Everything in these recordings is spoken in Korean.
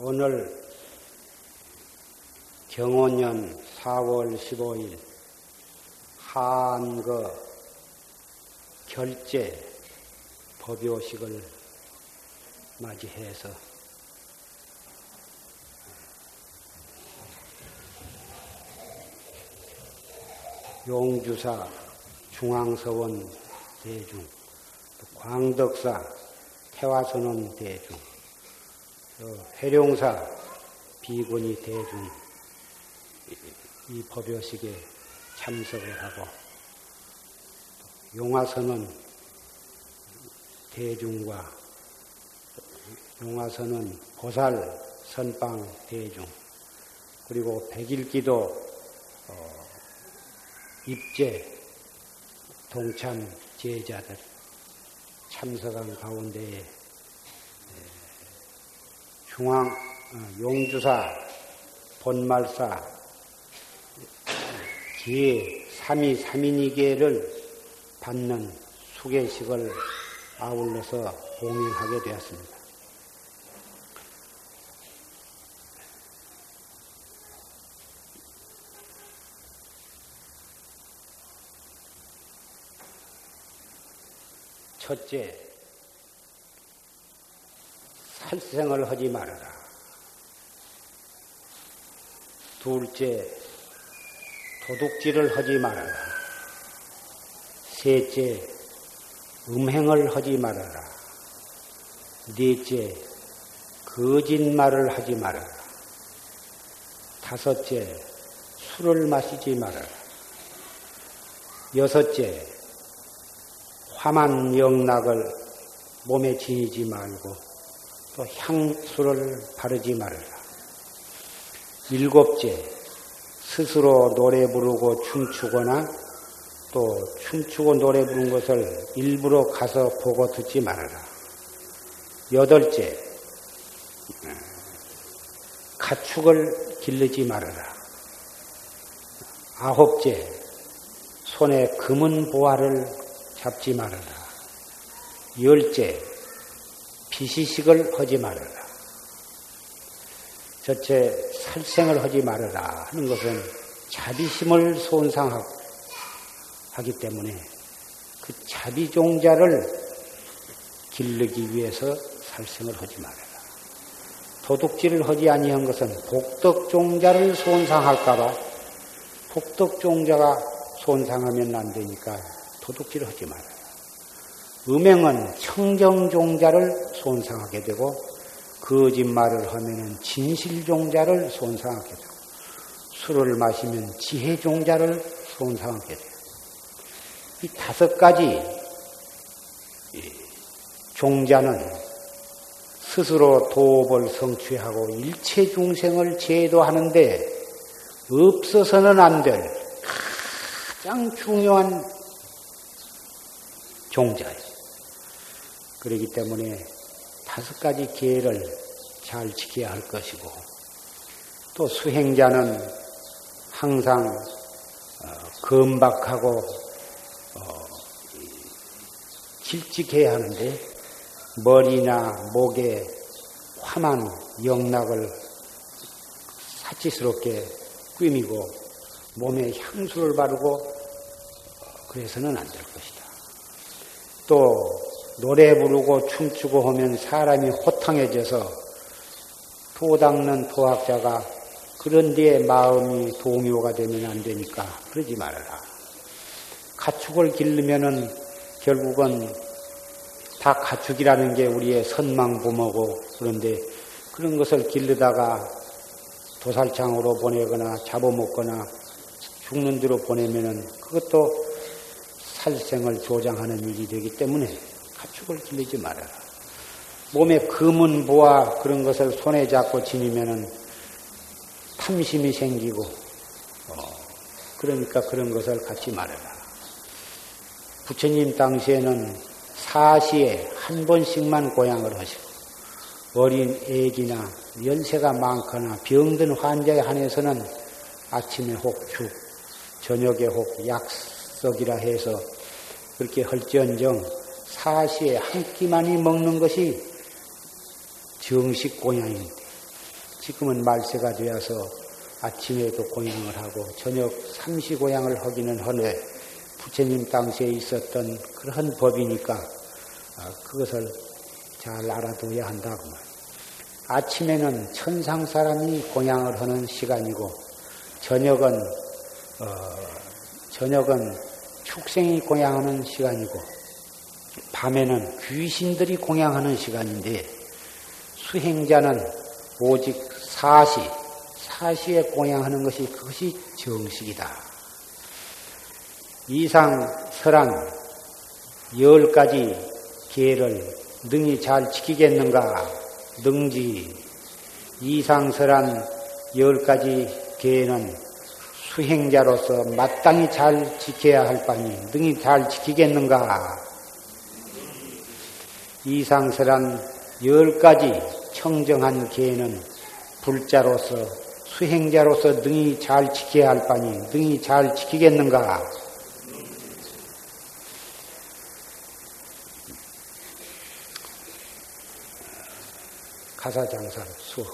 오늘 경호년 4월 15일 한거 결제 법요식을 맞이해서 용주사 중앙서원 대중, 광덕사 태화선원 대중, 해룡사 비군이 대중 이 법요식에 참석을 하고 용화선은 대중과 용화선은 보살 선방 대중 그리고 백일기도 어, 입제 동참 제자들 참석한 가운데에 중앙 어, 용주사 본말사 기회 3위 3인이계를 받는 수계식을 아울러서 공연하게 되었습니다. 첫째, 살생을 하지 말아라. 둘째, 도둑질을 하지 말아라. 셋째, 음행을 하지 말아라. 넷째, 거짓말을 하지 말아라. 다섯째, 술을 마시지 말아라. 여섯째, 화만 영락을 몸에 지니지 말고 또 향수를 바르지 말아라. 일곱째, 스스로 노래 부르고 춤추거나 또 춤추고 노래 부른 것을 일부러 가서 보고 듣지 말아라. 여덟째, 가축을 길르지 말아라. 아홉째, 손에 금은 보화를 잡지 말아라. 열째, 비시식을 하지 말아라. 첫째, 살생을 하지 말아라 하는 것은 자비심을 손상하기 때문에 그 자비종자를 기르기 위해서 살생을 하지 말아라. 도둑질을 하지 아니한 것은 복덕종자를 손상할까봐 복덕종자가 손상하면 안 되니까 도둑질 하지 말아요. 음행은 청정종자를 손상하게 되고 거짓말을 하면 진실종자를 손상하게 되고 술을 마시면 지혜종자를 손상하게 돼요. 이 다섯 가지 종자는 스스로 도업을 성취하고 일체 중생을 제도하는데 없어서는 안 될 가장 중요한 종자예요. 그렇기 때문에 다섯 가지 기회를 잘 지켜야 할 것이고 또 수행자는 항상 어, 금박하고 어, 길직해야 하는데 머리나 목에 화만 영락을 사치스럽게 꾸미고 몸에 향수를 바르고 어, 그래서는 안 될 것이다. 또 노래 부르고 춤추고 하면 사람이 호탕해져서 도 닦는 도학자가 그런 데에 마음이 동요가 되면 안 되니까 그러지 말아라. 가축을 기르면은 결국은 다 가축이라는 게 우리의 선망부모고 그런데 그런 것을 기르다가 도살장으로 보내거나 잡아먹거나 죽는 대로 보내면은 그것도 살생을 조장하는 일이 되기 때문에 가축을 길르지 말아라. 몸에 금은 보아 그런 것을 손에 잡고 지니면은 탐심이 생기고 어, 그러니까 그런 것을 갖지 말아라. 부처님 당시에는 사시에 한 번씩만 고향을 하시고 어린 애기나 연세가 많거나 병든 환자에 한해서는 아침에 혹 죽, 저녁에 혹 약석이라 해서 그렇게 할지언정 사시에 한 끼만이 먹는 것이 정식 고양입니다. 지금은 말세가 되어서 아침에도 고향을 하고 저녁 삼시 고향을 하기는 하되 부처님 당시에 있었던 그런 법이니까 아, 그것을 잘 알아둬야 한다고 말. 아침에는 천상 사람이 공양을 하는 시간이고 저녁은 어, 저녁은 축생이 공양하는 시간이고 밤에는 귀신들이 공양하는 시간인데 수행자는 오직 사시 사시에 공양하는 것이 그것이 정식이다. 이상 설한 열 가지 계를 능히 잘 지키겠는가? 능지 이상설한 열 가지 계는 수행자로서 마땅히 잘 지켜야 할 바니 능히 잘 지키겠는가? 이상설한 열 가지 청정한 계는 불자로서 수행자로서 능히 잘 지켜야 할 바니 능히 잘 지키겠는가? 가사장사를 수업.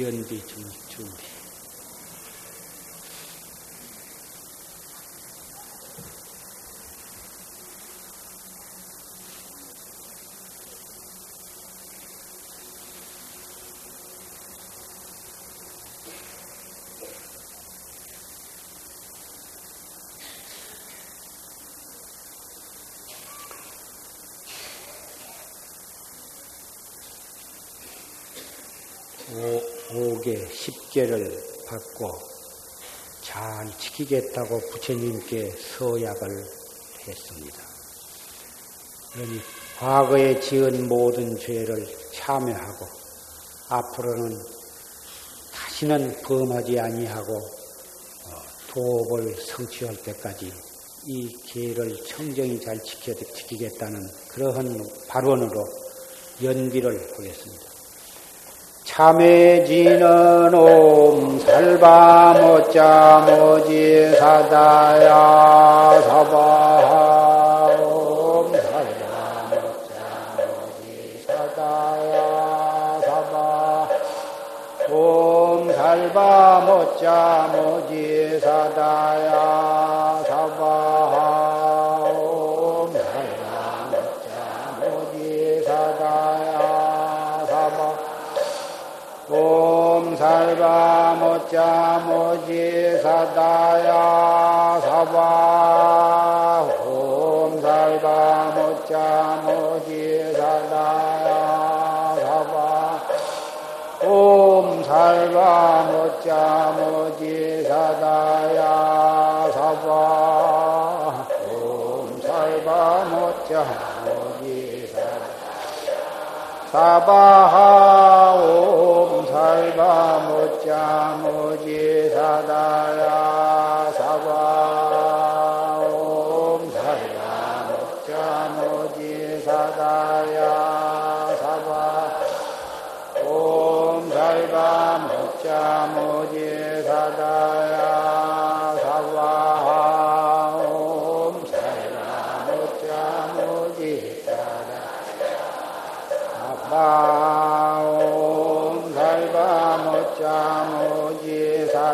연비 준비. 오, 5개, 10개를 받고 잘 지키겠다고 부처님께 서약을 했습니다. 그러니 과거에 지은 모든 죄를 참여하고 앞으로는 다시는 범하지 아니하고 어, 도업을 성취할 때까지 이 계를 청정히 잘 지키겠다는 그러한 발언으로 연비를 하겠습니다. 참해지는 옴 살바 못자 모지 사다야 사바 옴 살바 못자 모지 사다야 사바 옴 살바 못자 모지 사다야 모지 사다야 사바 옴 살바 모자 모지 사다야 사바 옴 살바 모자 모지 사다야 사바 옴 살바 모자 모지 사다야 사바하 옴 살바 모자 모지 사다야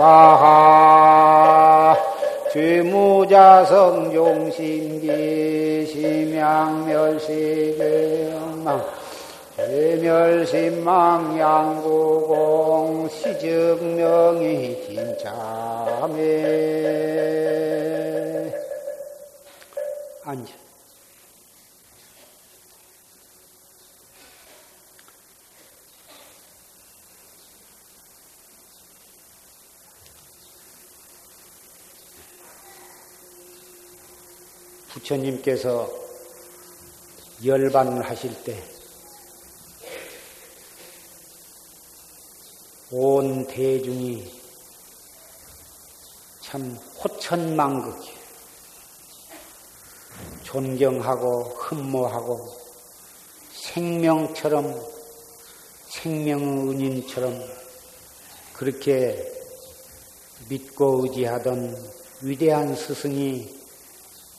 사바하. 죄무자성 용심기 심양멸시경망. 죄멸심망 양구공 시증명이 부처님께서 열반을 하실 때 온 대중이 참 호천망극이에요. 존경하고 흠모하고 생명처럼 생명은인처럼 그렇게 믿고 의지하던 위대한 스승이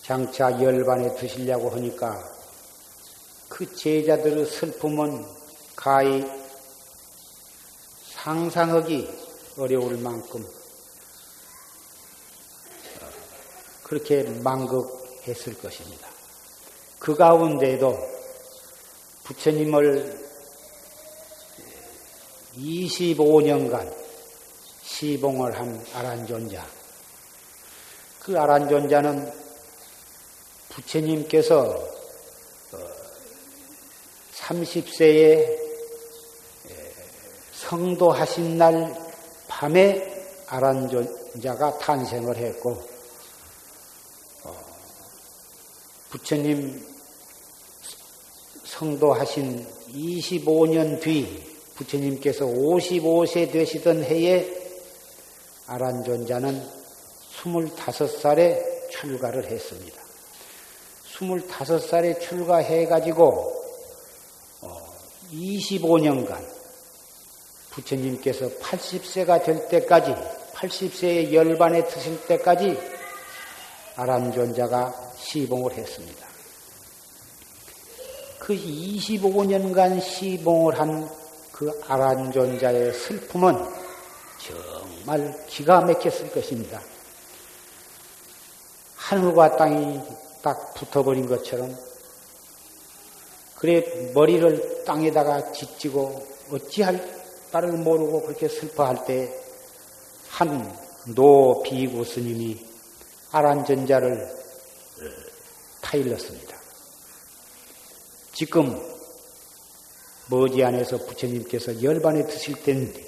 장차 열반에 드시려고 하니까 그 제자들의 슬픔은 가히 상상하기 어려울 만큼 그렇게 망극했을 것입니다. 그 가운데도 부처님을 25년간 시봉을 한 아란존자. 그 아란존자는 부처님께서 30세에 성도하신 날 밤에 아란존자가 탄생을 했고, 부처님 성도하신 25년 뒤 부처님께서 55세 되시던 해에 아란존자는 25살에 출가를 했습니다. 25살에 출가해가지고 25년간 어, 부처님께서 80세가 될 때까지 80세의 열반에 드실 때까지 아란존자가 시봉을 했습니다. 그 25년간 시봉을 한 그 아란존자의 슬픔은 정말 기가 막혔을 것입니다. 하늘과 땅이 딱 붙어버린 것처럼 그래 머리를 땅에다가 짓지고 어찌할 바를 모르고 그렇게 슬퍼할 때 한 노 비구 스님이 아란전자를 타일렀습니다. 지금 머지안에서 부처님께서 열반에 드실 때인데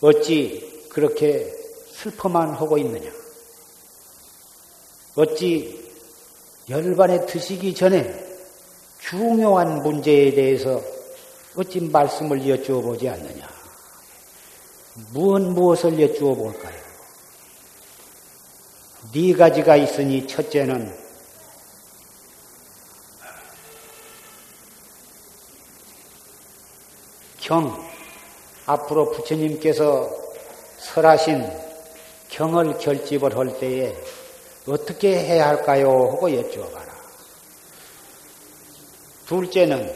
어찌 그렇게 슬퍼만 하고 있느냐? 어찌 열반에 드시기 전에 중요한 문제에 대해서 어찌 말씀을 여쭈어 보지 않느냐? 무엇 무엇을 여쭈어 볼까요? 네 가지가 있으니 첫째는 경 앞으로 부처님께서 설하신 경을 결집을 할 때에 어떻게 해야 할까요? 하고 여쭈어봐라. 둘째는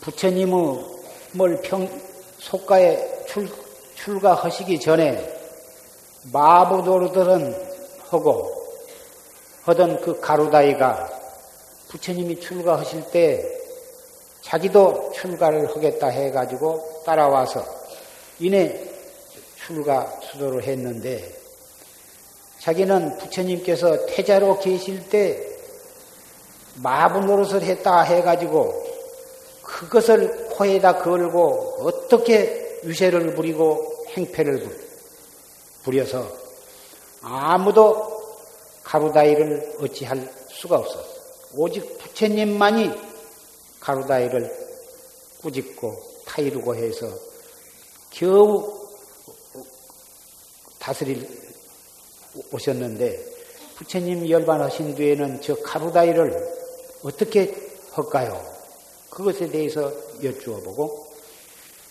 부처님을 평, 속가에 출, 출가하시기 전에 마부도르들은 하고 하던 그 가루다이가 부처님이 출가하실 때 자기도 출가를 하겠다 해가지고 따라와서 이내 출가 수도를 했는데 자기는 부처님께서 태자로 계실 때 마부 노릇을 했다 해가지고 그것을 코에다 걸고 어떻게 유세를 부리고 행패를 부려서 아무도 가루다이를 어찌할 수가 없었어. 오직 부처님만이 가루다이를 꾸짖고 타이르고 해서 겨우 다스릴 오셨는데 부처님 열반하신 뒤에는 저 가루다이를 어떻게 할까요? 그것에 대해서 여쭈어 보고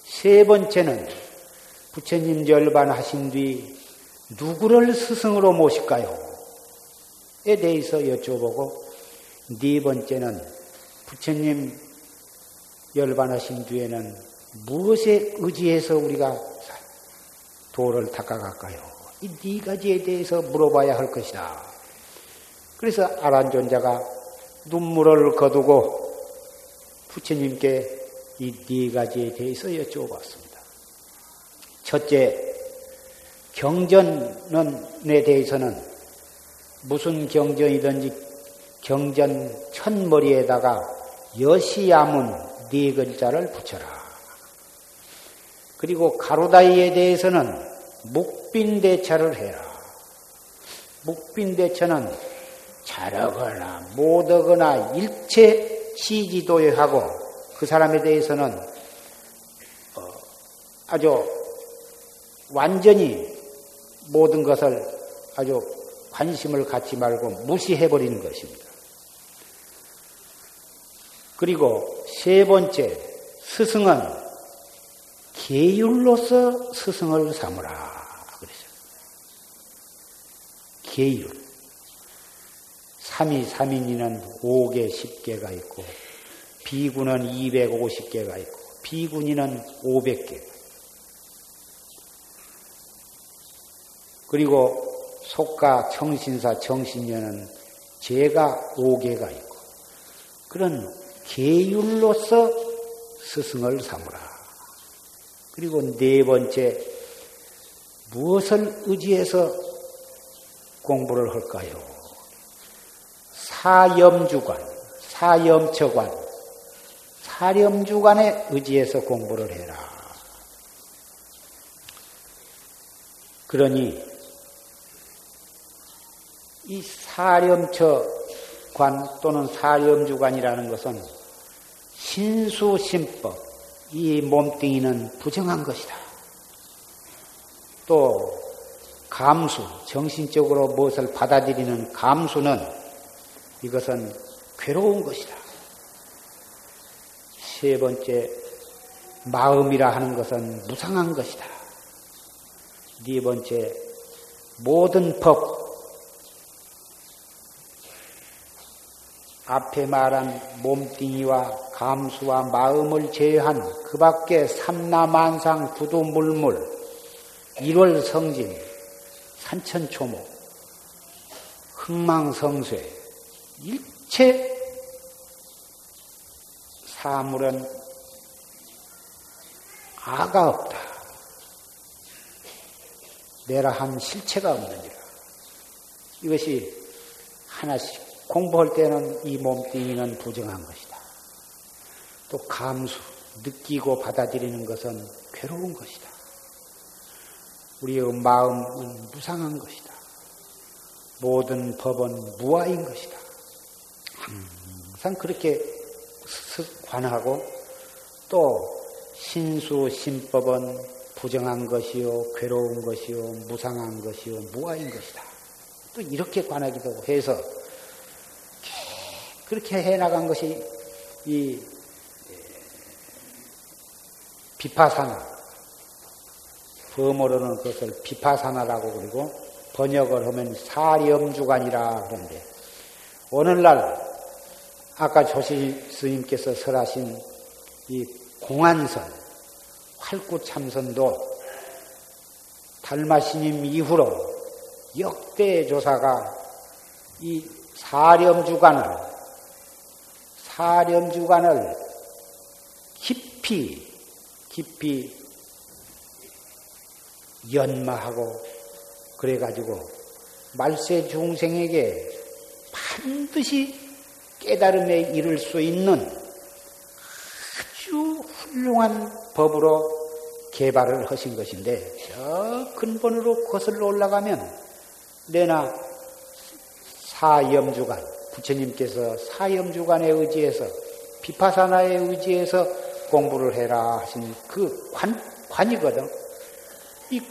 세 번째는 부처님 열반하신 뒤 누구를 스승으로 모실까요? 에 대해서 여쭤보고 네 번째는 부처님 열반하신 뒤에는 무엇에 의지해서 우리가 도를 닦아갈까요? 이 네 가지에 대해서 물어봐야 할 것이다. 그래서 아란존자가 눈물을 거두고 부처님께 이 네 가지에 대해서 여쭤봤습니다. 첫째, 경전에 대해서는 무슨 경전이든지 경전 첫머리에다가 여시야문 네 글자를 붙여라. 그리고 가로다이에 대해서는 묵빈대처를 해라. 묵빈대처는 잘하거나 못하거나 일체 시지도하고 그 사람에 대해서는 어, 아주 완전히 모든 것을 아주 관심을 갖지 말고 무시해버리는 것입니다. 그리고 세 번째, 스승은 계율로서 스승을 삼으라. 그랬어요. 계율. 3위, 3인이는 5개, 10개가 있고, 비군은 250개가 있고, 비군이는 500개. 그리고 속가, 청신사, 정신녀는 제가 5개가 있고, 그런 계율로서 스승을 삼으라. 그리고 네 번째, 무엇을 의지해서 공부를 할까요? 사염주관, 사염처관, 사염주관에 의지해서 공부를 해라. 그러니 이 사렴처관 또는 사렴주관이라는 것은 신수심법, 이 몸뚱이는 부정한 것이다. 또 감수, 정신적으로 무엇을 받아들이는 감수는 이것은 괴로운 것이다. 세 번째, 마음이라 하는 것은 무상한 것이다. 네 번째, 모든 법, 앞에 말한 몸뚱이와 감수와 마음을 제외한 그 밖에 삼라만상 구두물물, 일월 성진, 산천초목, 흥망성쇠, 일체 사물은 아가 없다. 내라 한 실체가 없느니라. 이것이 하나씩 공부할 때는 이 몸뚱이는 부정한 것이다. 또 감수, 느끼고 받아들이는 것은 괴로운 것이다. 우리의 마음은 무상한 것이다. 모든 법은 무아인 것이다. 항상 그렇게 관하고 또 신수 신법은 부정한 것이요 괴로운 것이요 무상한 것이요 무아인 것이다. 또 이렇게 관하기도 해서 그렇게 해나간 것이 이 비파사나 범어로는 그것을 비파사나라고 그리고 번역을 하면 사렴주간이라 그러는데 오늘날 아까 조실 스님께서 설하신 이 공안선 활구참선도 달마스님 이후로 역대 조사가 이 사렴주간을 사렴주간을 깊이 깊이 연마하고 그래가지고 말세 중생에게 반드시 깨달음에 이를 수 있는 아주 훌륭한 법으로 개발을 하신 것인데 저 근본으로 거슬러 올라가면 내나 사염주간 부처님께서 사염주간에 의지해서 비파사나에 의지해서 공부를 해라 하신 그 관, 관이거든. 이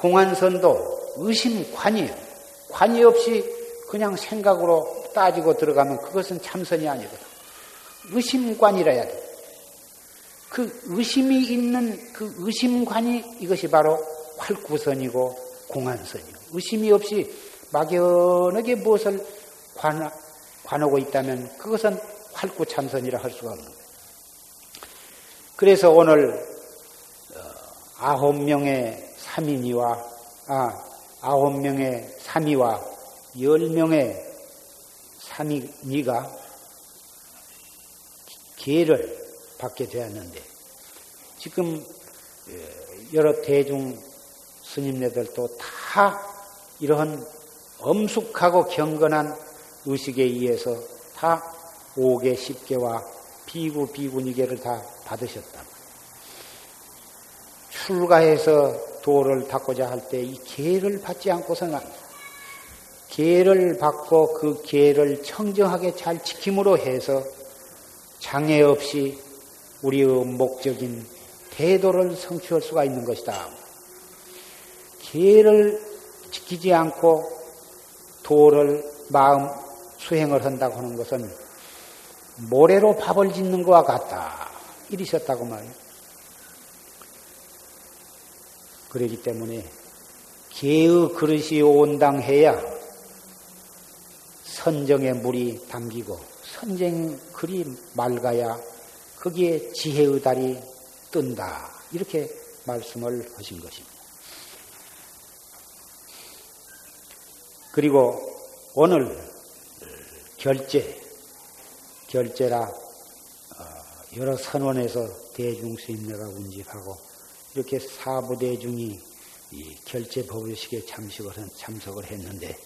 공안선도 의심관이에요. 관이 없이 그냥 생각으로 따지고 들어가면 그것은 참선이 아니거든. 의심관이라야 돼. 그 의심이 있는 그 의심관이 이것이 바로 활구선이고 공안선이고 의심이 없이 막연하게 무엇을 관, 관하고 있다면 그것은 활구참선이라 할 수가 없는 거예요. 그래서 오늘 어, 아홉 명의 삼인이와 아 아홉 명의 삼이와 열 명의 삼이니가 기회를 받게 되었는데 지금 어, 여러 대중 스님네들도 다 이러한 엄숙하고 경건한 의식에 의해서 다 5개, 10개와 비구, 비구니개를 다 받으셨다. 출가해서 도를 닦고자 할 때 이 계를 받지 않고서는 안 돼. 계를 받고 그 계를 청정하게 잘 지킴으로 해서 장애 없이 우리의 목적인 대도를 성취할 수가 있는 것이다. 계를 지키지 않고 도를 마음 수행을 한다고 하는 것은 모래로 밥을 짓는 것과 같다. 이리셨다고 말이에요. 그러기 때문에 개의 그릇이 온당해야 선정의 물이 담기고 선정 글이 맑아야 거기에 지혜의 달이 뜬다. 이렇게 말씀을 하신 것입니다. 그리고 오늘 결제, 결제라 어, 여러 선원에서 대중스님네가 운집하고 이렇게 사부 대중이 결제 법의식에 참석을, 참석을 했는데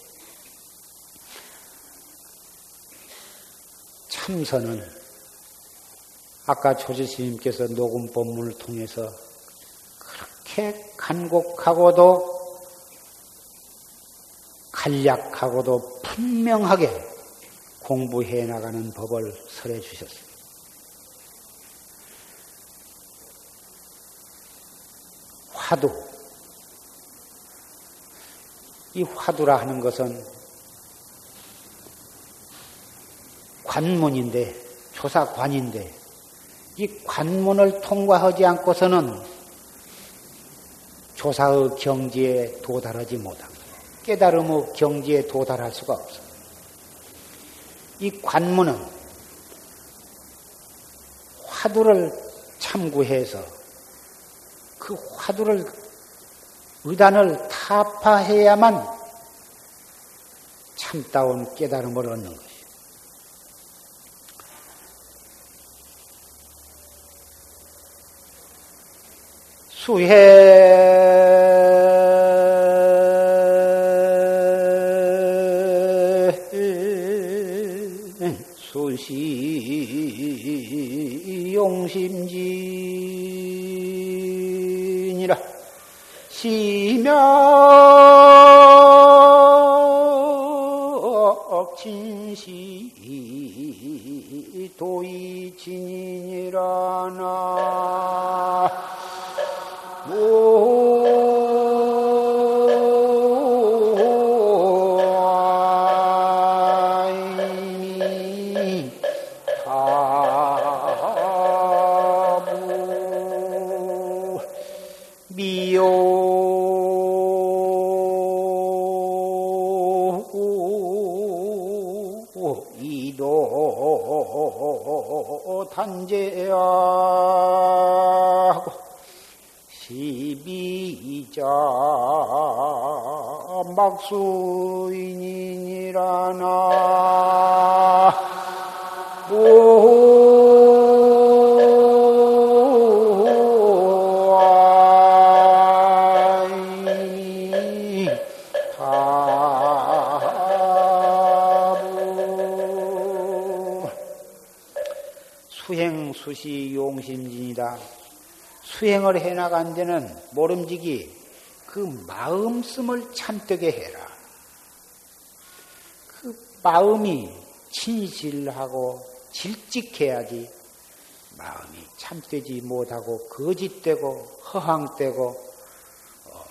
참선은 아까 조지스님께서 녹음 법문을 통해서 그렇게 간곡하고도 간략하고도 분명하게 공부해 나가는 법을 설해 주셨습니 화두 이 화두라 하는 것은 관문인데, 조사관인데, 이 관문을 통과하지 않고서는 조사의 경지에 도달하지 못합니다. 깨달음의 경지에 도달할 수가 없어. 이 관문은 화두를 참구해서 그 화두를 의단을 타파해야만 참다운 깨달음을 얻는 것이요. 수해 수인이라나 수시 용심진이다. 수행을 해나간 데는 모름지기 그 마음씀을 참되게 해라. 그 마음이 진실하고 질직해야지 마음이 참되지 못하고 거짓되고 허황되고 어,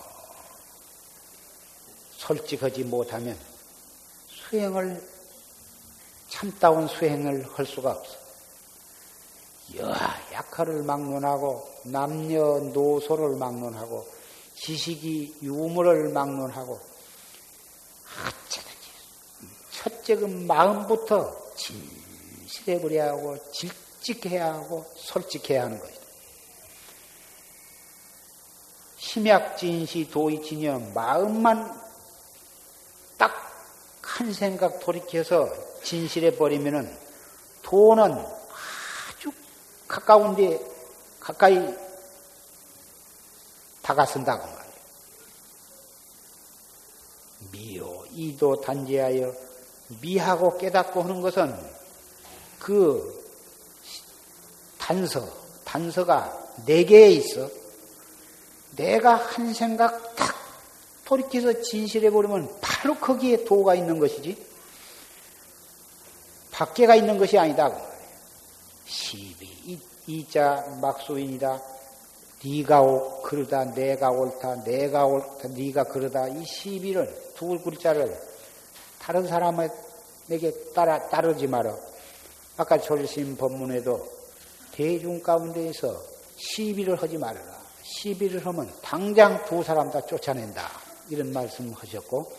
솔직하지 못하면 수행을 참다운 수행을 할 수가 없어. 약화를 막론하고 남녀 노소를 막론하고 지식이 유물을 막론하고 어쩌든지 첫째 그 마음부터 진실해 버려야 하고 질직해야 하고 솔직해야 하는 것이다. 심약진시 도이진여 마음만 딱 한 생각 돌이켜서 진실해 버리면은 도는 가까운데 가까이 다가선다고 말이에요. 미요 이도 단지하여 미하고 깨닫고 하는 것은 그 단서 단서가 네 개에 있어. 내가 한 생각 딱 돌이켜서 진실해 버리면 바로 거기에 도가 있는 것이지 밖에가 있는 것이 아니다. 시비 이자 막수인이다. 네가 오, 그러다 내가 옳다 내가 옳다 네가 그러다 이 시비를 두 글자를 다른 사람에게 따라 따르지 마라. 아까 조심 법문에도 대중 가운데에서 시비를 하지 말아라. 시비를 하면 당장 두 사람 다 쫓아낸다. 이런 말씀 하셨고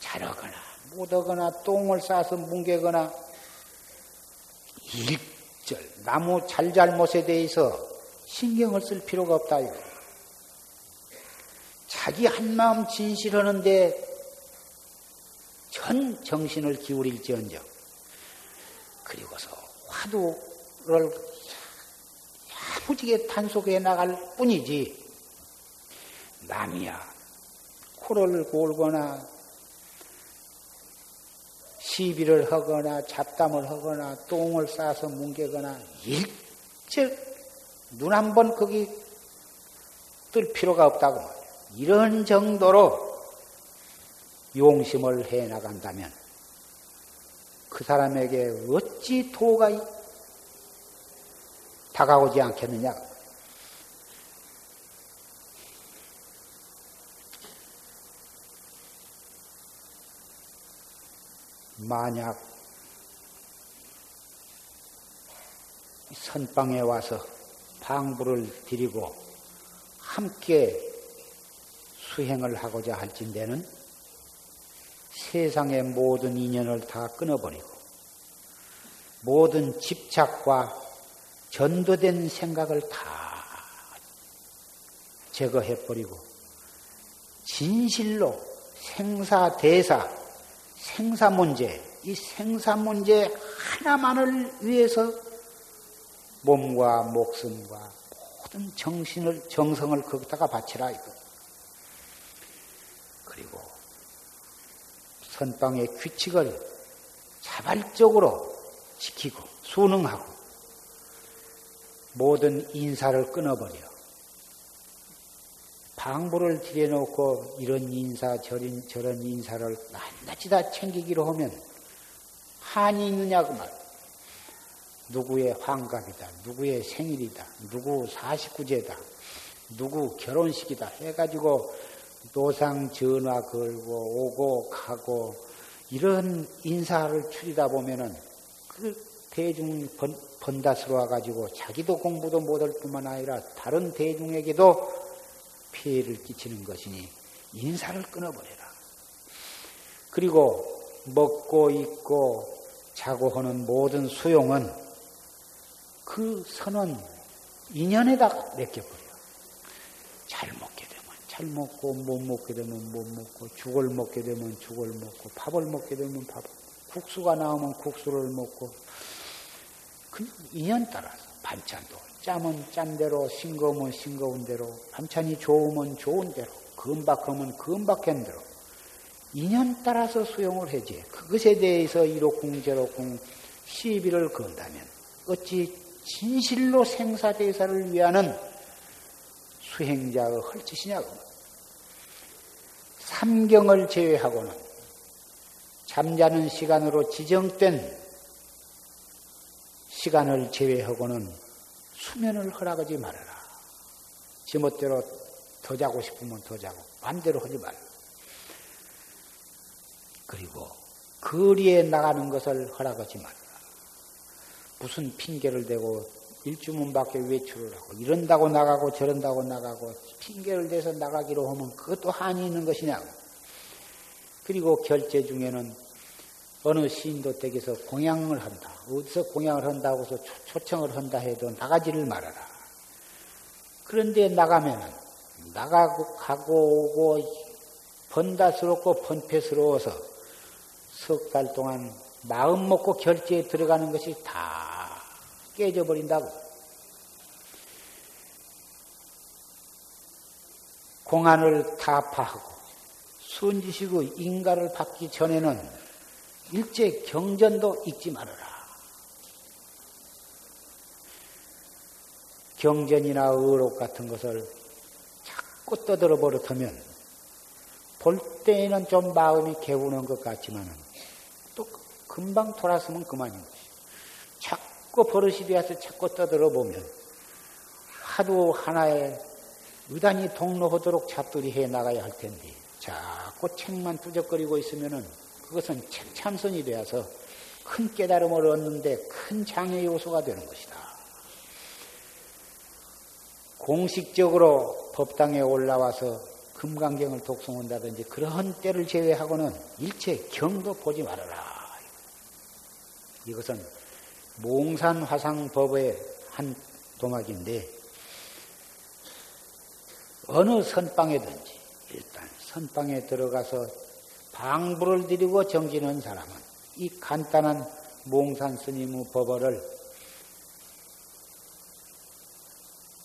잘하거나 못하거나 똥을 싸서 뭉개거나 일 절, 나무 잘잘못에 대해서 신경을 쓸 필요가 없다. 자기 한마음 진실하는데 전 정신을 기울일지언정 그리고서 화두를 야무지게 단속해 나갈 뿐이지 남이야 코를 골거나 시비를 하거나 잡담을 하거나 똥을 싸서 뭉개거나 일찍 눈 한 번 거기 뜰 필요가 없다고 이런 정도로 용심을 해 나간다면 그 사람에게 어찌 도가 다가오지 않겠느냐? 만약 선방에 와서 방부를 드리고 함께 수행을 하고자 할진대는 세상의 모든 인연을 다 끊어버리고 모든 집착과 전도된 생각을 다 제거해버리고 진실로 생사대사, 생사문제, 이 생사문제 하나만을 위해서 몸과 목숨과 모든 정신을, 정성을 거기다가 바치라 이거. 그리고 선방의 규칙을 자발적으로 지키고 순응하고 모든 인사를 끊어버려 방부를 들여놓고 이런 인사 저런, 인사를 낱낱이 다 챙기기로 하면 한이 있느냐 그 말. 누구의 환갑이다, 누구의 생일이다, 누구 49제다, 누구 결혼식이다 해가지고 노상 전화 걸고 오고 가고 이런 인사를 추리다 보면은 그 대중 번, 번다스러 와가지고 자기도 공부도 못할 뿐만 아니라 다른 대중에게도 피해를 끼치는 것이니 인사를 끊어버려라. 그리고 먹고 입고 자고 하는 모든 수용은 그 선은 인연에다 맡겨버려. 잘 먹게 되면 잘 먹고, 못 먹게 되면 못 먹고, 죽을 먹게 되면 죽을 먹고, 밥을 먹게 되면 밥, 국수가 나오면 국수를 먹고, 그 인연 따라서 반찬도 짬은 짠 대로, 싱거우면 싱거운 대로, 반찬이 좋으면 좋은 대로, 금박하면 금박한 대로, 인연 따라서 수용을 해지. 그것에 대해서 1호궁, 제로궁 시비를 건다면 어찌 진실로 생사대사를 위하는 수행자의 헐짓이냐고. 삼경을 제외하고는 잠자는 시간으로 지정된 시간을 제외하고는 수면을 허락하지 말아라. 지멋대로 더 자고 싶으면 더 자고 반대로 하지 말라. 그리고 거리에 나가는 것을 허락하지 말라. 무슨 핑계를 대고 일주문 밖에 외출을 하고 이런다고 나가고 저런다고 나가고 핑계를 대서 나가기로 하면 그것도 한이 있는 것이냐고. 그리고 결제 중에는 어느 시인도 댁에서 공양을 한다. 어디서 공양을 한다고 해서 초청을 한다 해도 나가지를 말아라. 그런데 나가면은 나가고 가고 오고 번다스럽고 번패스러워서 석 달 동안 마음 먹고 결제에 들어가는 것이 다 깨져버린다고. 공안을 타파하고 순지시고 인가를 받기 전에는 일제 경전도 잊지 말아라. 경전이나 의록 같은 것을 자꾸 떠들어 버릇하면 볼 때에는 좀 마음이 개우는 것 같지만은 금방 돌아서면 그만인 것이. 자꾸 버릇이 되어서 자꾸 떠들어 보면 하도 하나에 의단이 동로하도록 잡들이 해 나가야 할 텐데 자꾸 책만 뚜적거리고 있으면은 그것은 책 참선이 되어서 큰 깨달음을 얻는데 큰 장애 요소가 되는 것이다. 공식적으로 법당에 올라와서 금강경을 독송한다든지 그러한 때를 제외하고는 일체 경도 보지 말아라. 이것은 몽산화상법의 한 도막인데 어느 선방에든지 일단 선방에 들어가서 방부를 드리고 정진한 사람은 이 간단한 몽산 스님의 법어를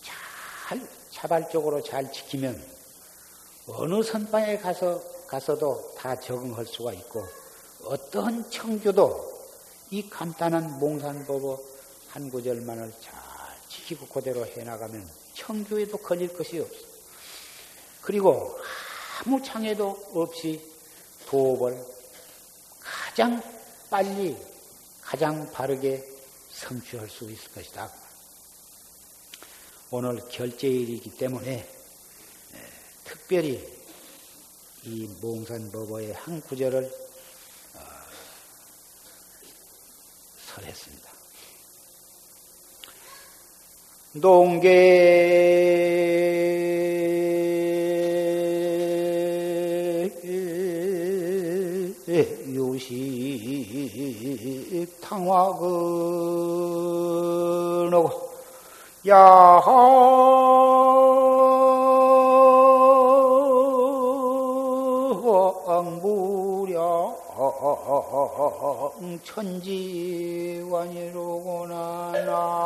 잘 자발적으로 잘 지키면 어느 선방에 가서 가서도 다 적응할 수가 있고 어떤 청교도 이 간단한 몽산법어 한 구절만을 잘 지키고 그대로 해나가면 청교에도 걸릴 것이 없어. 그리고 아무 창에도 없이 도업을 가장 빨리, 가장 바르게 성취할 수 있을 것이다. 오늘 결제일이기 때문에 특별히 이 몽산법어의 한 구절을 그랬습니다. 농계 요식 탕화근 하고 야항무량 천지 관이로구나 나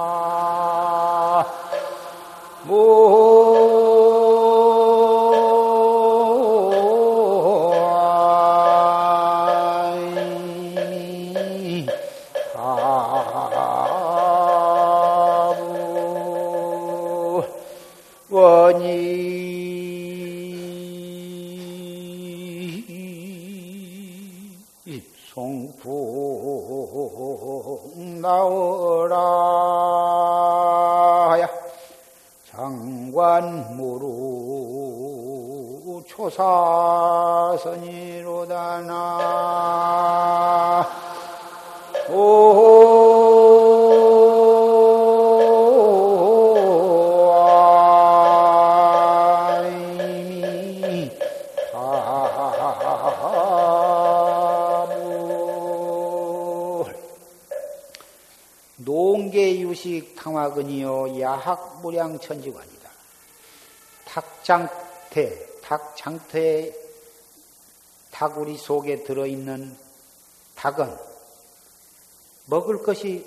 무량천지관이다. 닭장태, 닭장태의 닭우리 속에 들어있는 닭은 먹을 것이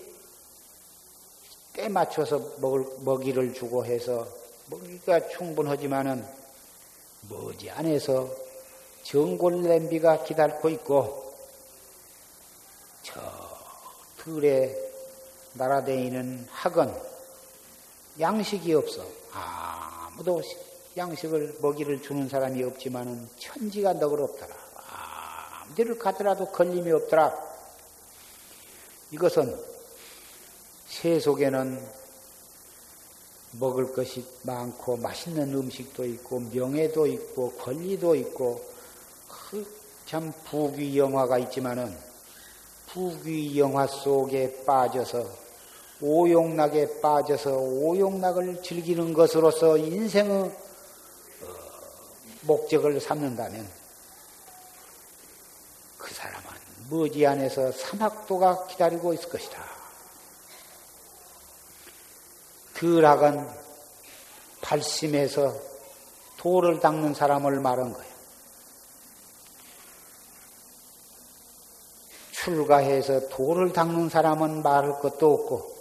때 맞춰서 먹을, 먹이를 주고 해서 먹이가 충분하지만은 머지 안에서 정골 냄비가 기다리고 있고 저 들에 날아다니는 학은 양식이 없어. 아무도 양식을 먹이를 주는 사람이 없지만은 천지가 너그럽더라. 아무데를 가더라도 걸림이 없더라. 이것은 세속에는 먹을 것이 많고 맛있는 음식도 있고 명예도 있고 권리도 있고 그참 부귀 영화가 있지만은 부귀 영화 속에 빠져서 오용락에 빠져서 오용락을 즐기는 것으로서 인생의 어, 목적을 삼는다면 그 사람은 머지안에서 사막도가 기다리고 있을 것이다. 그 락은 발심에서 돌을 닦는 사람을 말한 거예요. 출가해서 돌을 닦는 사람은 말할 것도 없고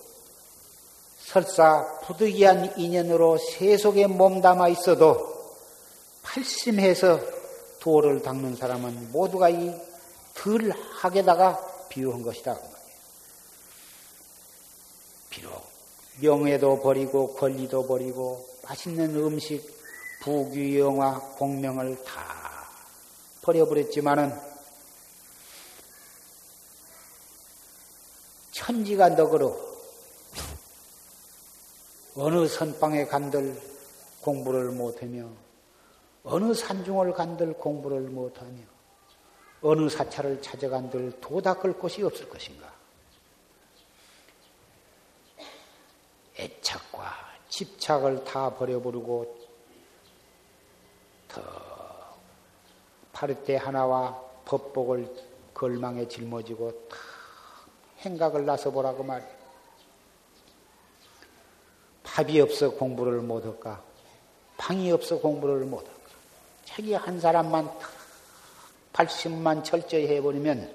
설사 부득이한 인연으로 세속에 몸담아 있어도 팔심해서 도를 닦는 사람은 모두가 이 덜 하게다가 비유한 것이다. 비록 명예도 버리고 권리도 버리고 맛있는 음식, 부귀, 영화, 공명을 다 버려버렸지만은 천지가 너그러 어느 선방에 간들 공부를 못하며 어느 산중을 간들 공부를 못하며 어느 사찰을 찾아간들 도 닦을 곳이 없을 것인가? 애착과 집착을 다 버려버리고 더 파르테 하나와 법복을 걸망에 짊어지고 다 행각을 나서 보라고 말이야. 밥이 없어 공부를 못할까? 방이 없어 공부를 못할까? 자기 한 사람만 발심만 철저히 해버리면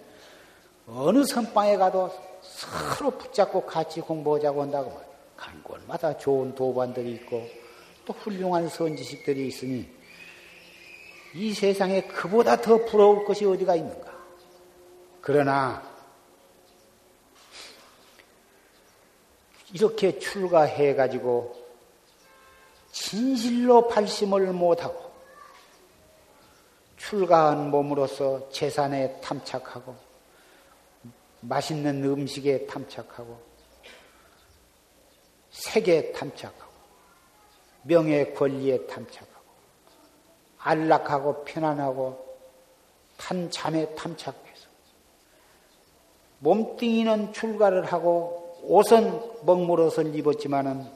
어느 선방에 가도 서로 붙잡고 같이 공부하자고 한다고 말이야. 간 곳마다 좋은 도반들이 있고 또 훌륭한 선지식들이 있으니 이 세상에 그보다 더 부러울 것이 어디가 있는가? 그러나 이렇게 출가해 가지고 진실로 발심을 못하고 출가한 몸으로서 재산에 탐착하고 맛있는 음식에 탐착하고 색에 탐착하고 명예 권리에 탐착하고 안락하고 편안하고 탄 잠에 탐착해서 몸뚱이는 출가를 하고 옷은 먹물옷을 입었지만은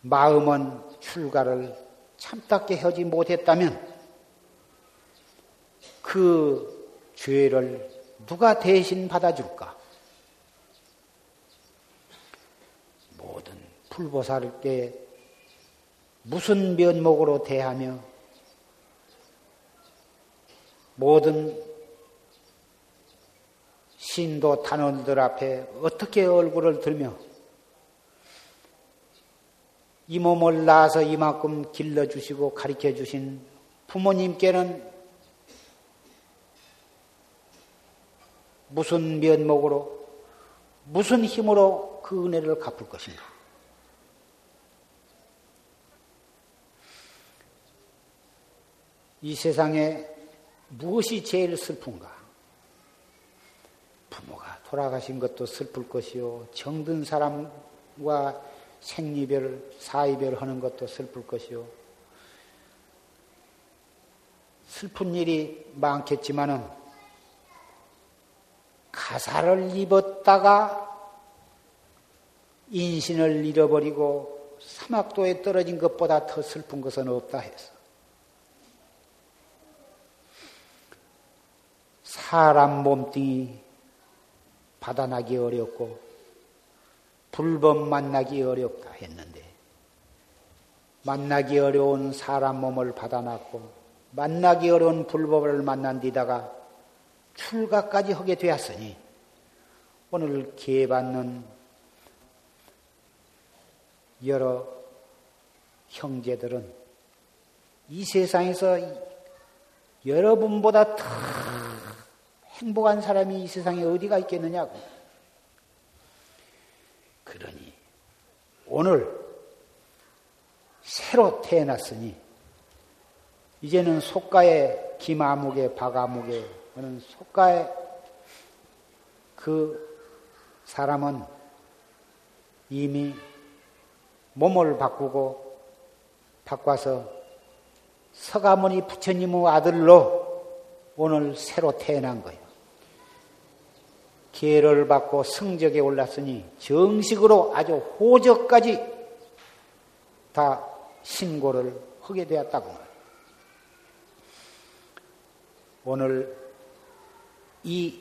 마음은 출가를 참답게 하지 못했다면 그 죄를 누가 대신 받아줄까? 모든 불보살께 무슨 면목으로 대하며 모든 신도 단원들 앞에 어떻게 얼굴을 들며 이 몸을 낳아서 이만큼 길러주시고 가르쳐 주신 부모님께는 무슨 면목으로, 무슨 힘으로 그 은혜를 갚을 것인가? 이 세상에 무엇이 제일 슬픈가? 부모가 돌아가신 것도 슬플 것이요. 정든 사람과 생리별, 사이별 하는 것도 슬플 것이요. 슬픈 일이 많겠지만은 가사를 입었다가 인신을 잃어버리고 사막도에 떨어진 것보다 더 슬픈 것은 없다 해서 사람 몸뚱이 받아나기 어렵고 불법 만나기 어렵다 했는데 만나기 어려운 사람 몸을 받아놨고 만나기 어려운 불법을 만난 뒤다가 출가까지 하게 되었으니 오늘 기회 받는 여러 형제들은 이 세상에서 여러분보다 더 행복한 사람이 이 세상에 어디가 있겠느냐고. 그러니 오늘 새로 태어났으니 이제는 속가에 김아무개 박아무개 그는 속가에 그 사람은 이미 몸을 바꾸고 바꿔서 서가모니 부처님의 아들로 오늘 새로 태어난 거예요. 기회를 받고 성적에 올랐으니 정식으로 아주 호적까지 다 신고를 하게 되었다고. 오늘 이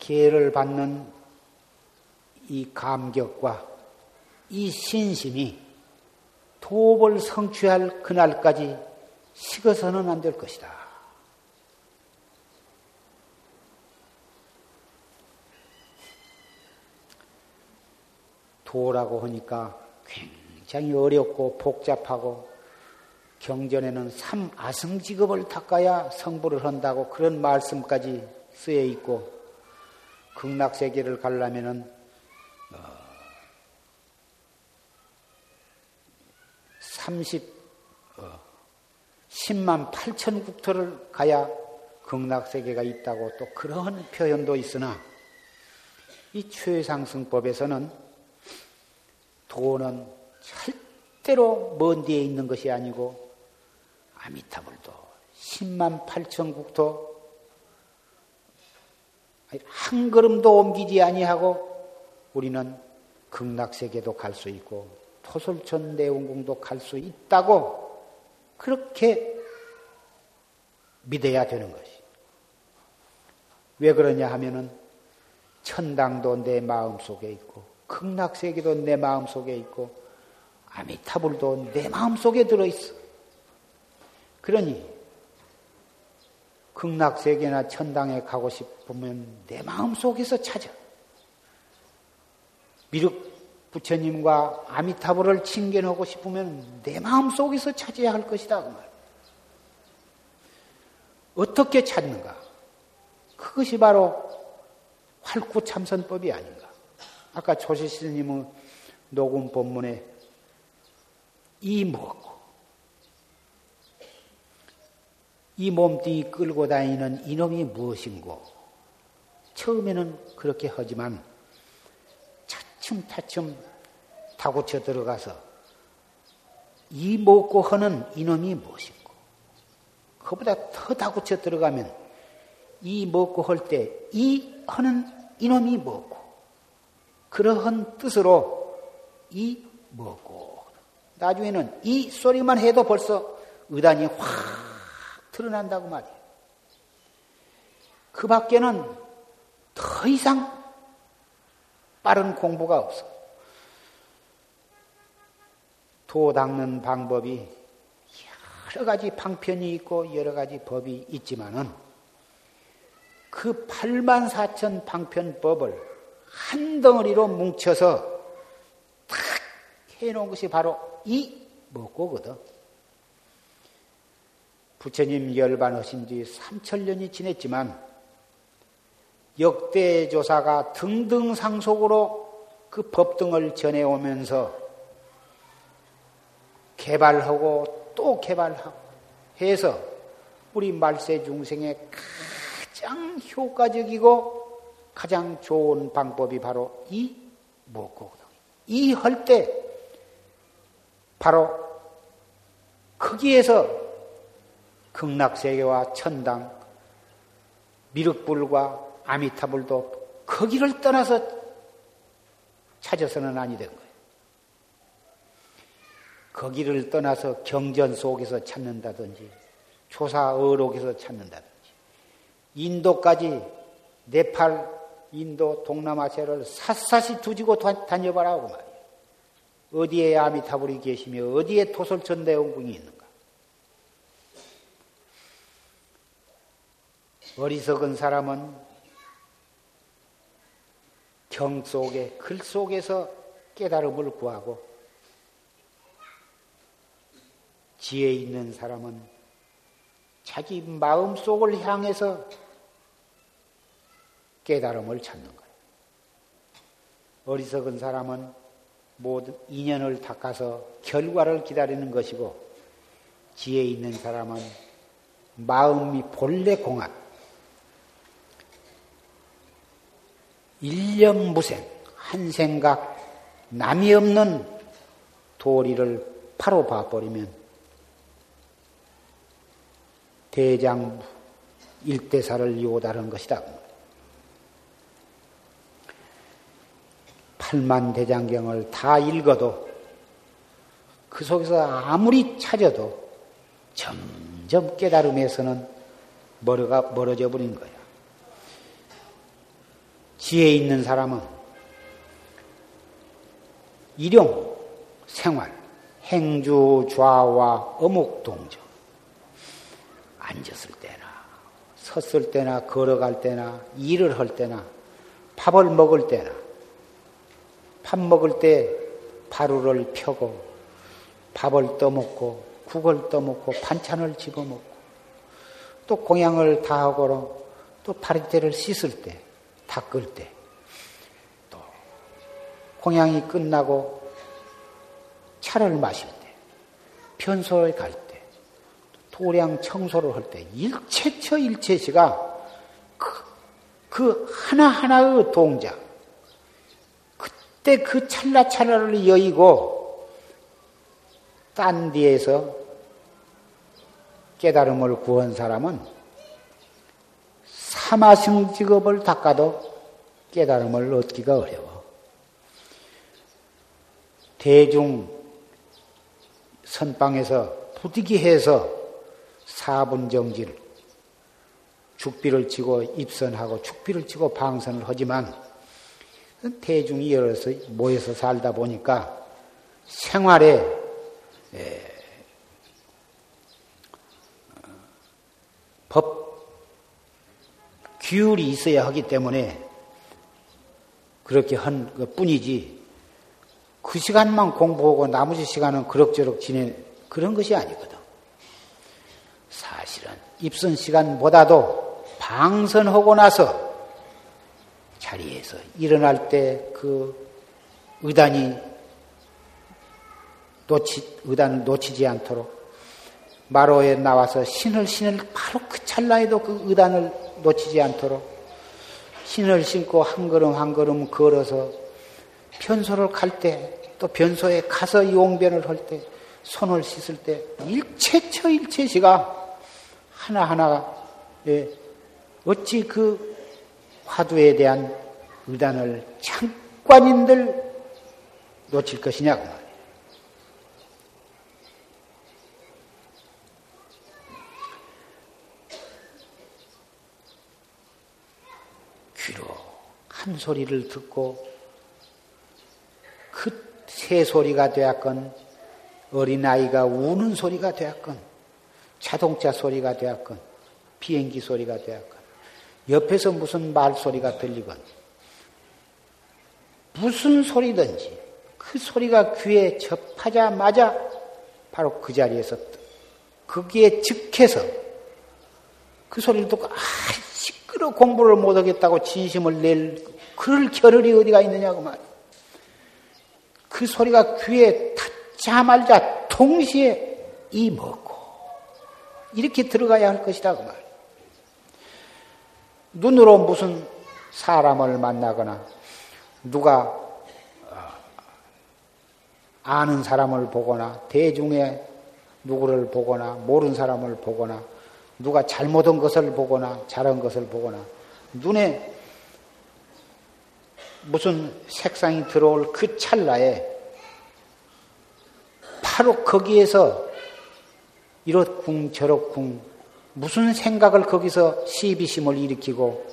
기회를 받는 이 감격과 이 신심이 도업을 성취할 그날까지 식어서는 안 될 것이다. 도라고 하니까 굉장히 어렵고 복잡하고 경전에는 삼아승 직업을 닦아야 성불을 한다고 그런 말씀까지 쓰여 있고 극락세계를 가려면은 어, 30 어, 10만 8천 국토를 가야 극락세계가 있다고 또 그런 표현도 있으나 이 최상승법에서는 도는 절대로 먼 뒤에 있는 것이 아니고 아미타불도 10만 8천 국토 한 걸음도 옮기지 아니하고 우리는 극락세계도 갈 수 있고 토솔천 내원궁도 갈 수 있다고 그렇게 믿어야 되는 것이. 왜 그러냐 하면은 천당도 내 마음 속에 있고 극락세계도 내 마음 속에 있고 아미타불도 내 마음 속에 들어 있어. 그러니 극락세계나 천당에 가고 싶으면 내 마음속에서 찾아. 미륵 부처님과 아미타불을 칭견하고 싶으면 내 마음속에서 찾아야 할 것이다. 그 말. 어떻게 찾는가? 그것이 바로 활구참선법이 아닌가. 아까 조시스님의 녹음 본문에 이 무엇고 이 몸뚱이 끌고 다니는 이놈이 무엇인고? 처음에는 그렇게 하지만 차츰차츰 다고쳐 들어가서 이 먹고 하는 이놈이 무엇인고? 그보다 더 다고쳐 들어가면 이 먹고 할 때 이 하는 이놈이 뭐고 그러한 뜻으로 이 뭐고 나중에는 이 소리만 해도 벌써 의단이 확 드러난다고 말이에요. 그 밖에는 더 이상 빠른 공부가 없어. 도 닦는 방법이 여러 가지 방편이 있고 여러 가지 법이 있지만은 그 8만 4천 방편법을 한 덩어리로 뭉쳐서 탁 해놓은 것이 바로 이 먹고거든. 부처님 열반하신 지 3천년이 지냈지만 역대 조사가 등등 상속으로 그 법등을 전해오면서 개발하고 또 개발하고 해서 우리 말세 중생에 가장 효과적이고 가장 좋은 방법이 바로 이 먹고거든. 이할 때 바로 거기에서 극락세계와 천당, 미륵불과 아미타불도 거기를 떠나서 찾아서는 아니 된 거예요. 거기를 떠나서 경전 속에서 찾는다든지 조사 어록에서 찾는다든지 인도까지 네팔, 인도, 동남아시아를 샅샅이 두지고 다녀봐라 고 말이에요. 어디에 아미타불이 계시며 어디에 토솔천대원궁이 있는가? 어리석은 사람은 경 속에, 글 속에서 깨달음을 구하고 지혜 있는 사람은 자기 마음 속을 향해서 깨달음을 찾는 거예요. 어리석은 사람은 모든 인연을 닦아서 결과를 기다리는 것이고 지혜 있는 사람은 마음이 본래 공합, 일념무생, 한 생각, 남이 없는 도리를 바로 봐버리면 대장 일대사를 요달한 것이다. 팔만 대장경을 다 읽어도 그 속에서 아무리 찾아도 점점 깨달음에서는 멀어가, 멀어져 버린 거야. 지혜 있는 사람은 일용, 생활, 행주, 좌와 어묵 동정. 앉았을 때나, 섰을 때나, 걸어갈 때나, 일을 할 때나, 밥을 먹을 때나, 밥 먹을 때 바루를 펴고, 밥을 떠먹고, 국을 떠먹고, 반찬을 집어먹고, 또 공양을 다하고, 또 파리대를 씻을 때, 닦을 때, 또 공양이 끝나고 차를 마실 때, 편소에 갈 때, 도량 청소를 할 때, 일체처 일체시가 그, 그 하나하나의 동작, 그때 그 찰나찰나를 여의고, 딴 뒤에서 깨달음을 구한 사람은 사마승 직업을 닦아도 깨달음을 얻기가 어려워. 대중 선방에서 부득이해서 사분정질, 죽비를 치고 입선하고 죽비를 치고 방선을 하지만 대중이 여러서 모여서 살다 보니까 생활에 법 규율이 있어야 하기 때문에 그렇게 한것 뿐이지 그 시간만 공부하고 나머지 시간은 그럭저럭 지내 그런 것이 아니거든. 사실은 입선 시간보다도 방선하고 나서 자리에서 일어날 때 그 의단이 놓치, 의단을 놓치지 않도록 마로에 나와서 신을 신을 바로 그 찰나에도 그 의단을 놓치지 않도록 신을 신고 한 걸음 한 걸음 걸어서 변소를 갈 때 또 변소에 가서 용변을 할 때 손을 씻을 때 일체처 일체시가 하나하나 예, 어찌 그 화두에 대한 의단을 잠깐인들 놓칠 것이냐고 말이에요. 귀로 한 소리를 듣고 그 새 소리가 되었건 어린아이가 우는 소리가 되었건 자동차 소리가 되었건 비행기 소리가 되었건 옆에서 무슨 말소리가 들리건 무슨 소리든지 그 소리가 귀에 접하자마자 바로 그 자리에서 거기에 즉해서 그 소리를 듣고 아 시끄러 공부를 못하겠다고 진심을 낼 그럴 겨를이 어디가 있느냐고 말이야. 그 소리가 귀에 닿자말자 동시에 이 먹고 이렇게 들어가야 할 것이다 그 말. 눈으로 무슨 사람을 만나거나 누가 어, 아는 사람을 보거나 대중의 누구를 보거나 모르는 사람을 보거나 누가 잘못한 것을 보거나 잘한 것을 보거나 눈에 무슨 색상이 들어올 그 찰나에 바로 거기에서 이렇쿵 저렇쿵 무슨 생각을 거기서 시비심을 일으키고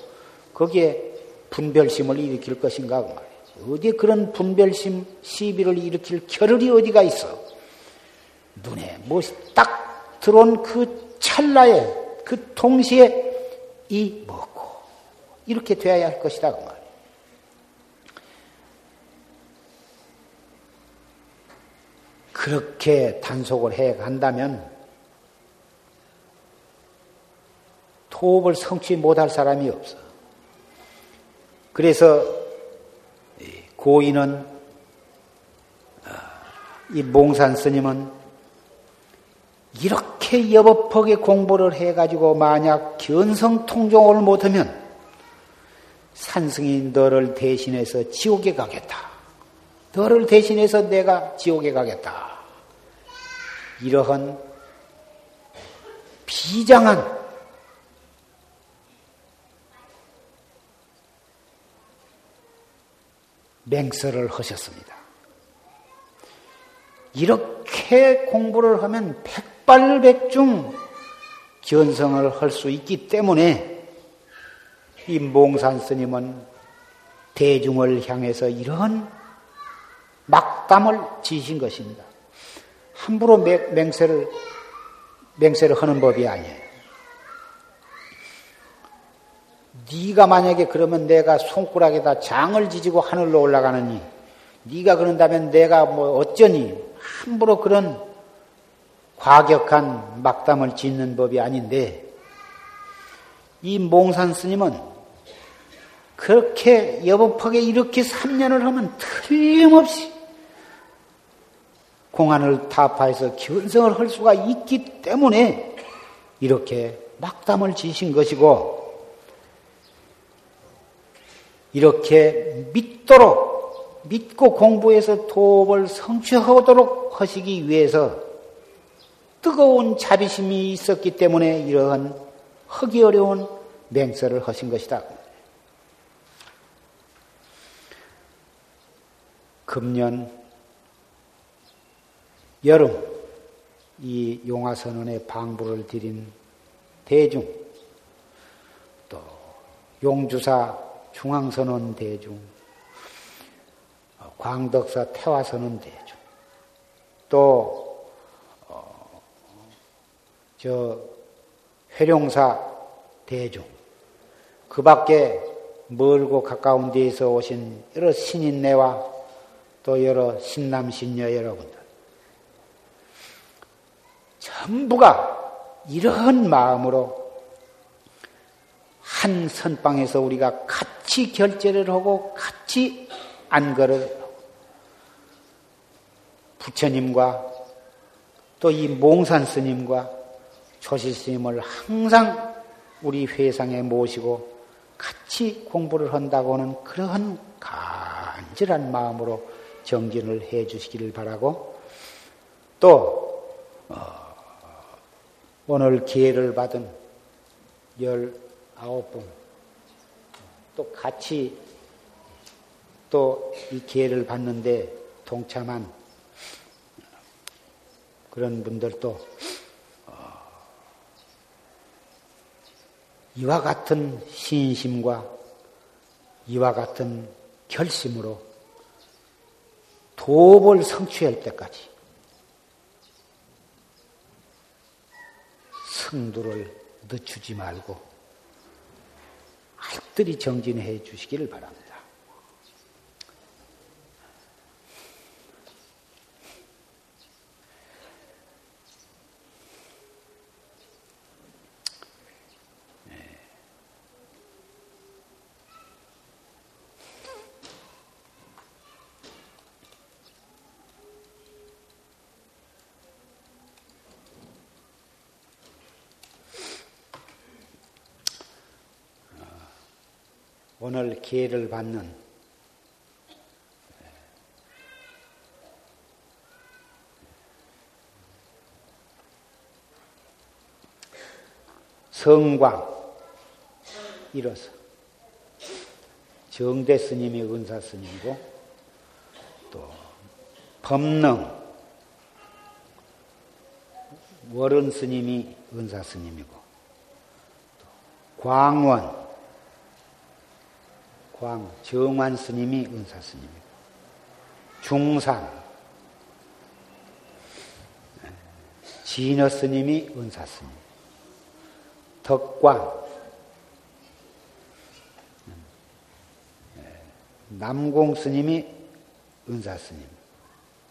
거기에 분별심을 일으킬 것인가 그 말이에요. 어디에 그런 분별심, 시비를 일으킬 겨를이 어디가 있어? 눈에 뭐딱 들어온 그 찰나에 그 동시에 이 먹고 이렇게 되어야 할 것이다 그 말이에요. 그렇게 단속을 해 간다면 도업을 성취 못할 사람이 없어. 그래서 고인은 이 몽산 스님은 이렇게 여법하게 공부를 해가지고 만약 견성 통종을 못하면 산승이 너를 대신해서 지옥에 가겠다. 너를 대신해서 내가 지옥에 가겠다. 이러한 비장한 맹설을 하셨습니다. 이렇게 공부를 하면 백발백중 견성을 할 수 있기 때문에 이 몽산 스님은 대중을 향해서 이런 막담을 지신 것입니다. 함부로 맹세를 맹세를 하는 법이 아니에요. 네가 만약에 그러면 내가 손가락에다 장을 지지고 하늘로 올라가느니 네가 그런다면 내가 뭐 어쩌니? 함부로 그런 과격한 막담을 짓는 법이 아닌데 이 몽산 스님은 그렇게 여법하게 이렇게 3년을 하면 틀림없이 공안을 타파해서 견성을 할 수가 있기 때문에 이렇게 막담을 지신 것이고 이렇게 믿도록 믿고 공부해서 도업을 성취하도록 하시기 위해서 뜨거운 자비심이 있었기 때문에 이러한 하기 어려운 맹세를 하신 것이다. 금년 여름 이 용화선언에 방부를 드린 대중 또 용주사 중앙선언 대중, 광덕사 태화선언 대중, 또, 어, 저, 회룡사 대중, 그 밖에 멀고 가까운 데에서 오신 여러 신인네와 또 여러 신남, 신녀 여러분들, 전부가 이러한 마음으로 한 선방에서 우리가 같이 결제를 하고 같이 안거를 하고 부처님과 또 이 몽산 스님과 조실 스님을 항상 우리 회상에 모시고 같이 공부를 한다고는 그러한 간절한 마음으로 정진을 해 주시기를 바라고 또 어, 오늘 기회를 받은 열 아홉 분 또 같이 또 이 기회를 받는데 동참한 그런 분들도 어, 이와 같은 신심과 이와 같은 결심으로 도업을 성취할 때까지 승두를 늦추지 말고 알뜰히 정진해 주시기를 바랍니다. 오늘 기회를 받는 성광 이로서. 정대 스님이 은사 스님이고 또 법능 월은 스님이 은사 스님이고 광원 광 정환 스님이 은사 스님이고 중산 진어 스님이 은사 스님. 덕광. 남공 스님이 은사 스님.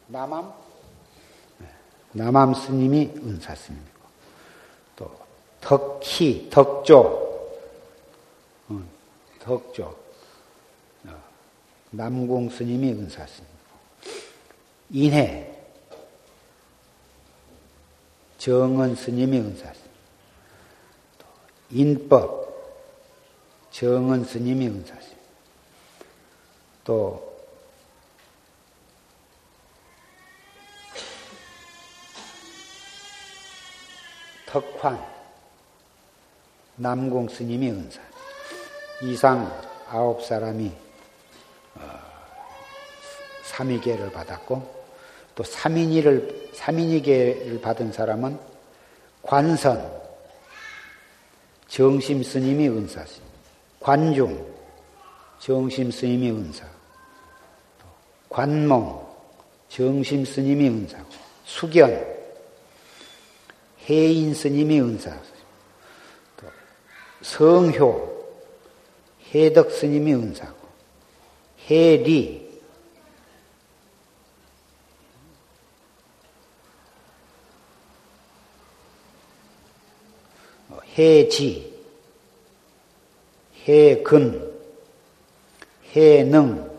남암? 남암 스님이 은사 스님이고. 또 덕희 덕조. 덕조 남공 스님이 은사 스님이고 인해 정은 스님이 은사 스님 인법 정은 스님이 은사 스님 또 덕환 남공 스님이 은사 이상 아홉 사람이 삼위계를 받았고 또 삼인이를 삼인이계를 받은 사람은 관선 정심 스님이 은사시, 관중 정심 스님이 은사, 관몽 정심 스님이 은사고 수견 해인 스님이 은사, 또 성효 해덕 스님이 은사고 해리 해지, 해근, 해능,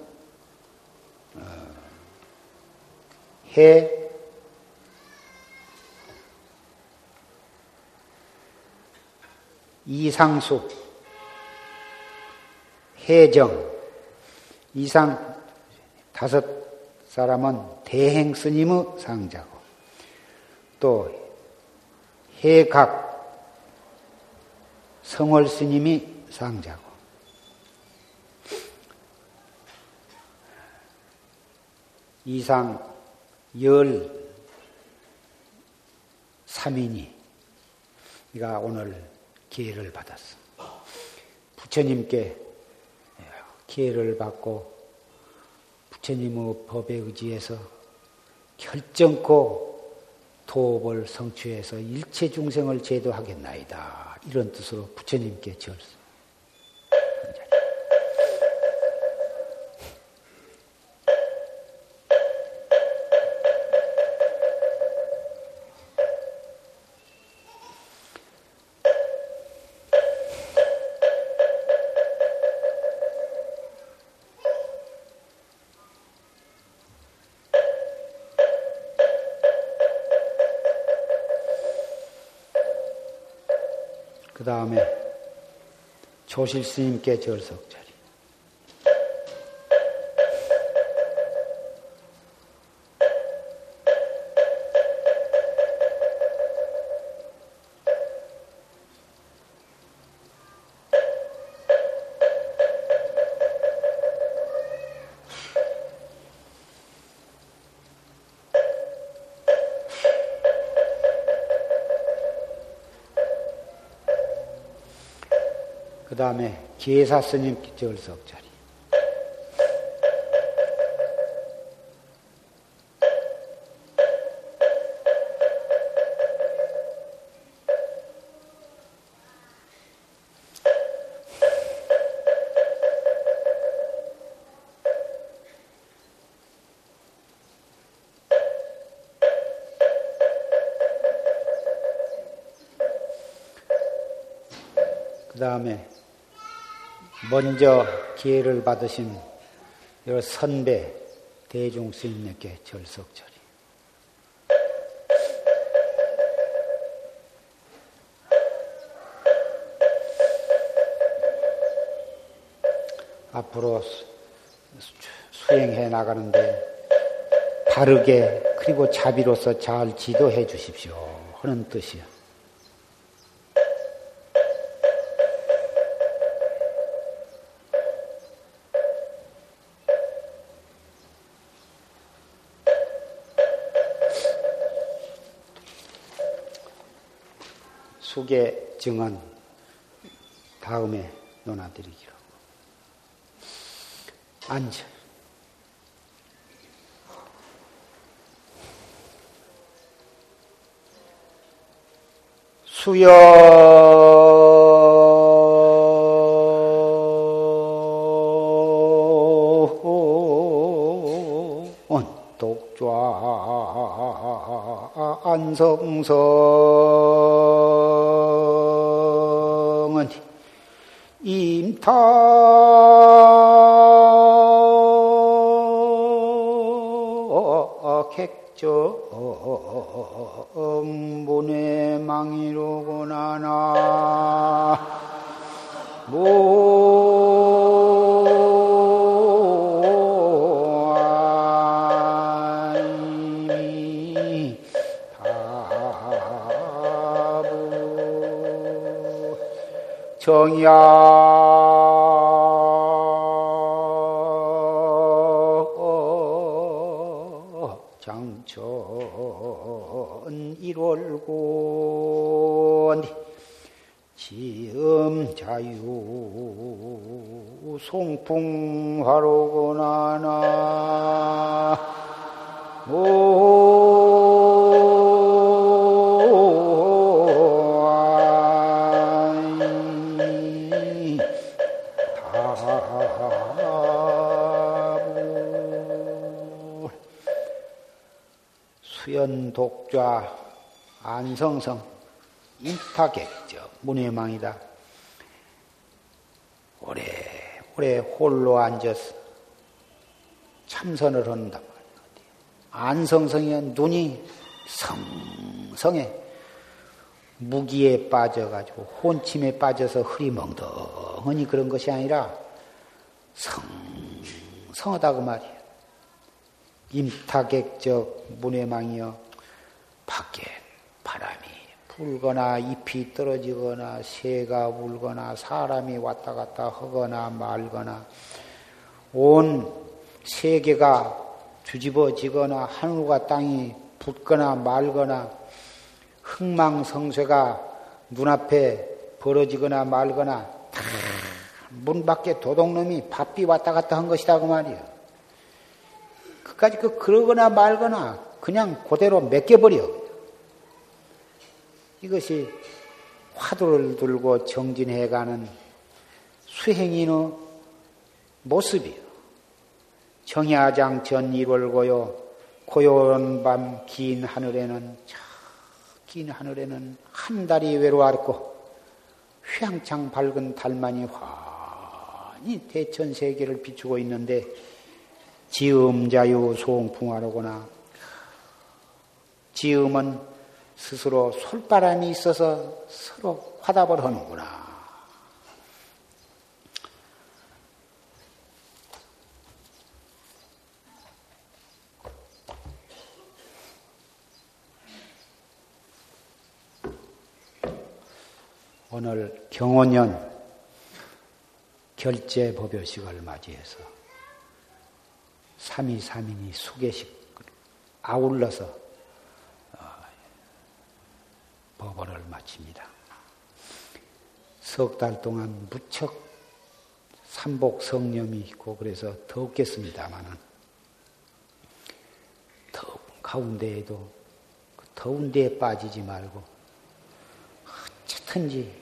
어, 해, 이상수, 해정, 이상 다섯 사람은 대행 스님의 상자고, 또 해각, 성월 스님이 상자고 이상 열 3인이 네가 오늘 기회를 받았어. 부처님께 기회를 받고 부처님의 법에 의지해서 결정코 도업을 성취해서 일체 중생을 제도하겠나이다. 이런 뜻으로 부처님께 지었습니다. 조실 스님께 절석 자리. 다음에 계사 스님 절석 자리. 그 다음에 먼저 기회를 받으신 선배 대중 스님께 절석처리. 앞으로 수행해 나가는데 바르게 그리고 자비로서 잘 지도해 주십시오 하는 뜻이요. 수계 증언 다음에 논하드리기로. 앉아. 수여 독좌 안성성 문의 망이로구나 나. 정야 일월곤 지음 자유 송풍화로구나 나 독좌 안성성 인타객적 문해망이다. 오래 오래 홀로 앉아서 참선을 한다. 안성성이 눈이 성성해 무기에 빠져가지고 혼침에 빠져서 흐리멍덩하니 그런 것이 아니라 성성하다고 말이야. 임타객적 문해망이여 밖에 바람이 불거나 잎이 떨어지거나 새가 울거나 사람이 왔다 갔다 하거나 말거나 온 세계가 뒤집어지거나 하늘과 땅이 붙거나 말거나 흥망성쇠가 눈앞에 벌어지거나 말거나 문 밖에 도둑놈이 바삐 왔다 갔다 한 것이다 그 말이야. 그까지 그 그러거나 말거나 그냥 그대로 맡겨버려. 이것이 화두를 들고 정진해가는 수행인의 모습이요. 정야장 전 1월 고요, 고요한 밤 긴 하늘에는, 긴 하늘에는 한 달이 외로웠고, 휘황창 밝은 달만이 환히 대천 세계를 비추고 있는데, 지음자유 소홍풍화로구나 지음은 스스로 솔바람이 있어서 서로 화답을 하는구나. 오늘 경호년 결제 법요식을 맞이해서 3위3인이 수계식 아울러서 법원을 마칩니다. 석 달 동안 무척 삼복 성념이 있고 그래서 더웠겠습니다만은 더운 가운데에도 그 더운 데에 빠지지 말고 어쨌든지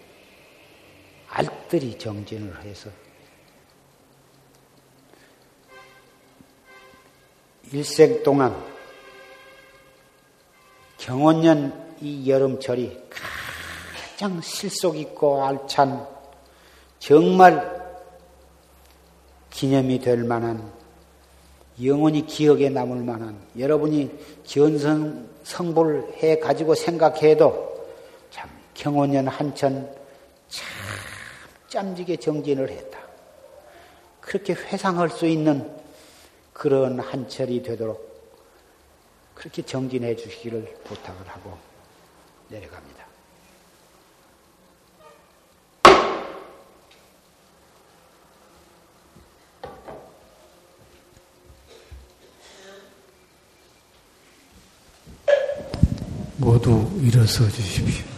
알뜰히 정진을 해서 일생 동안 경원년 이 여름철이 가장 실속 있고 알찬 정말 기념이 될 만한 영원히 기억에 남을 만한 여러분이 견성 성불 해 가지고 생각해도 참 경원년 한천 참 짬지게 정진을 했다. 그렇게 회상할 수 있는 그런 한철이 되도록 그렇게 정진해 주시기를 부탁을 하고 내려갑니다. 모두 일어서 주십시오.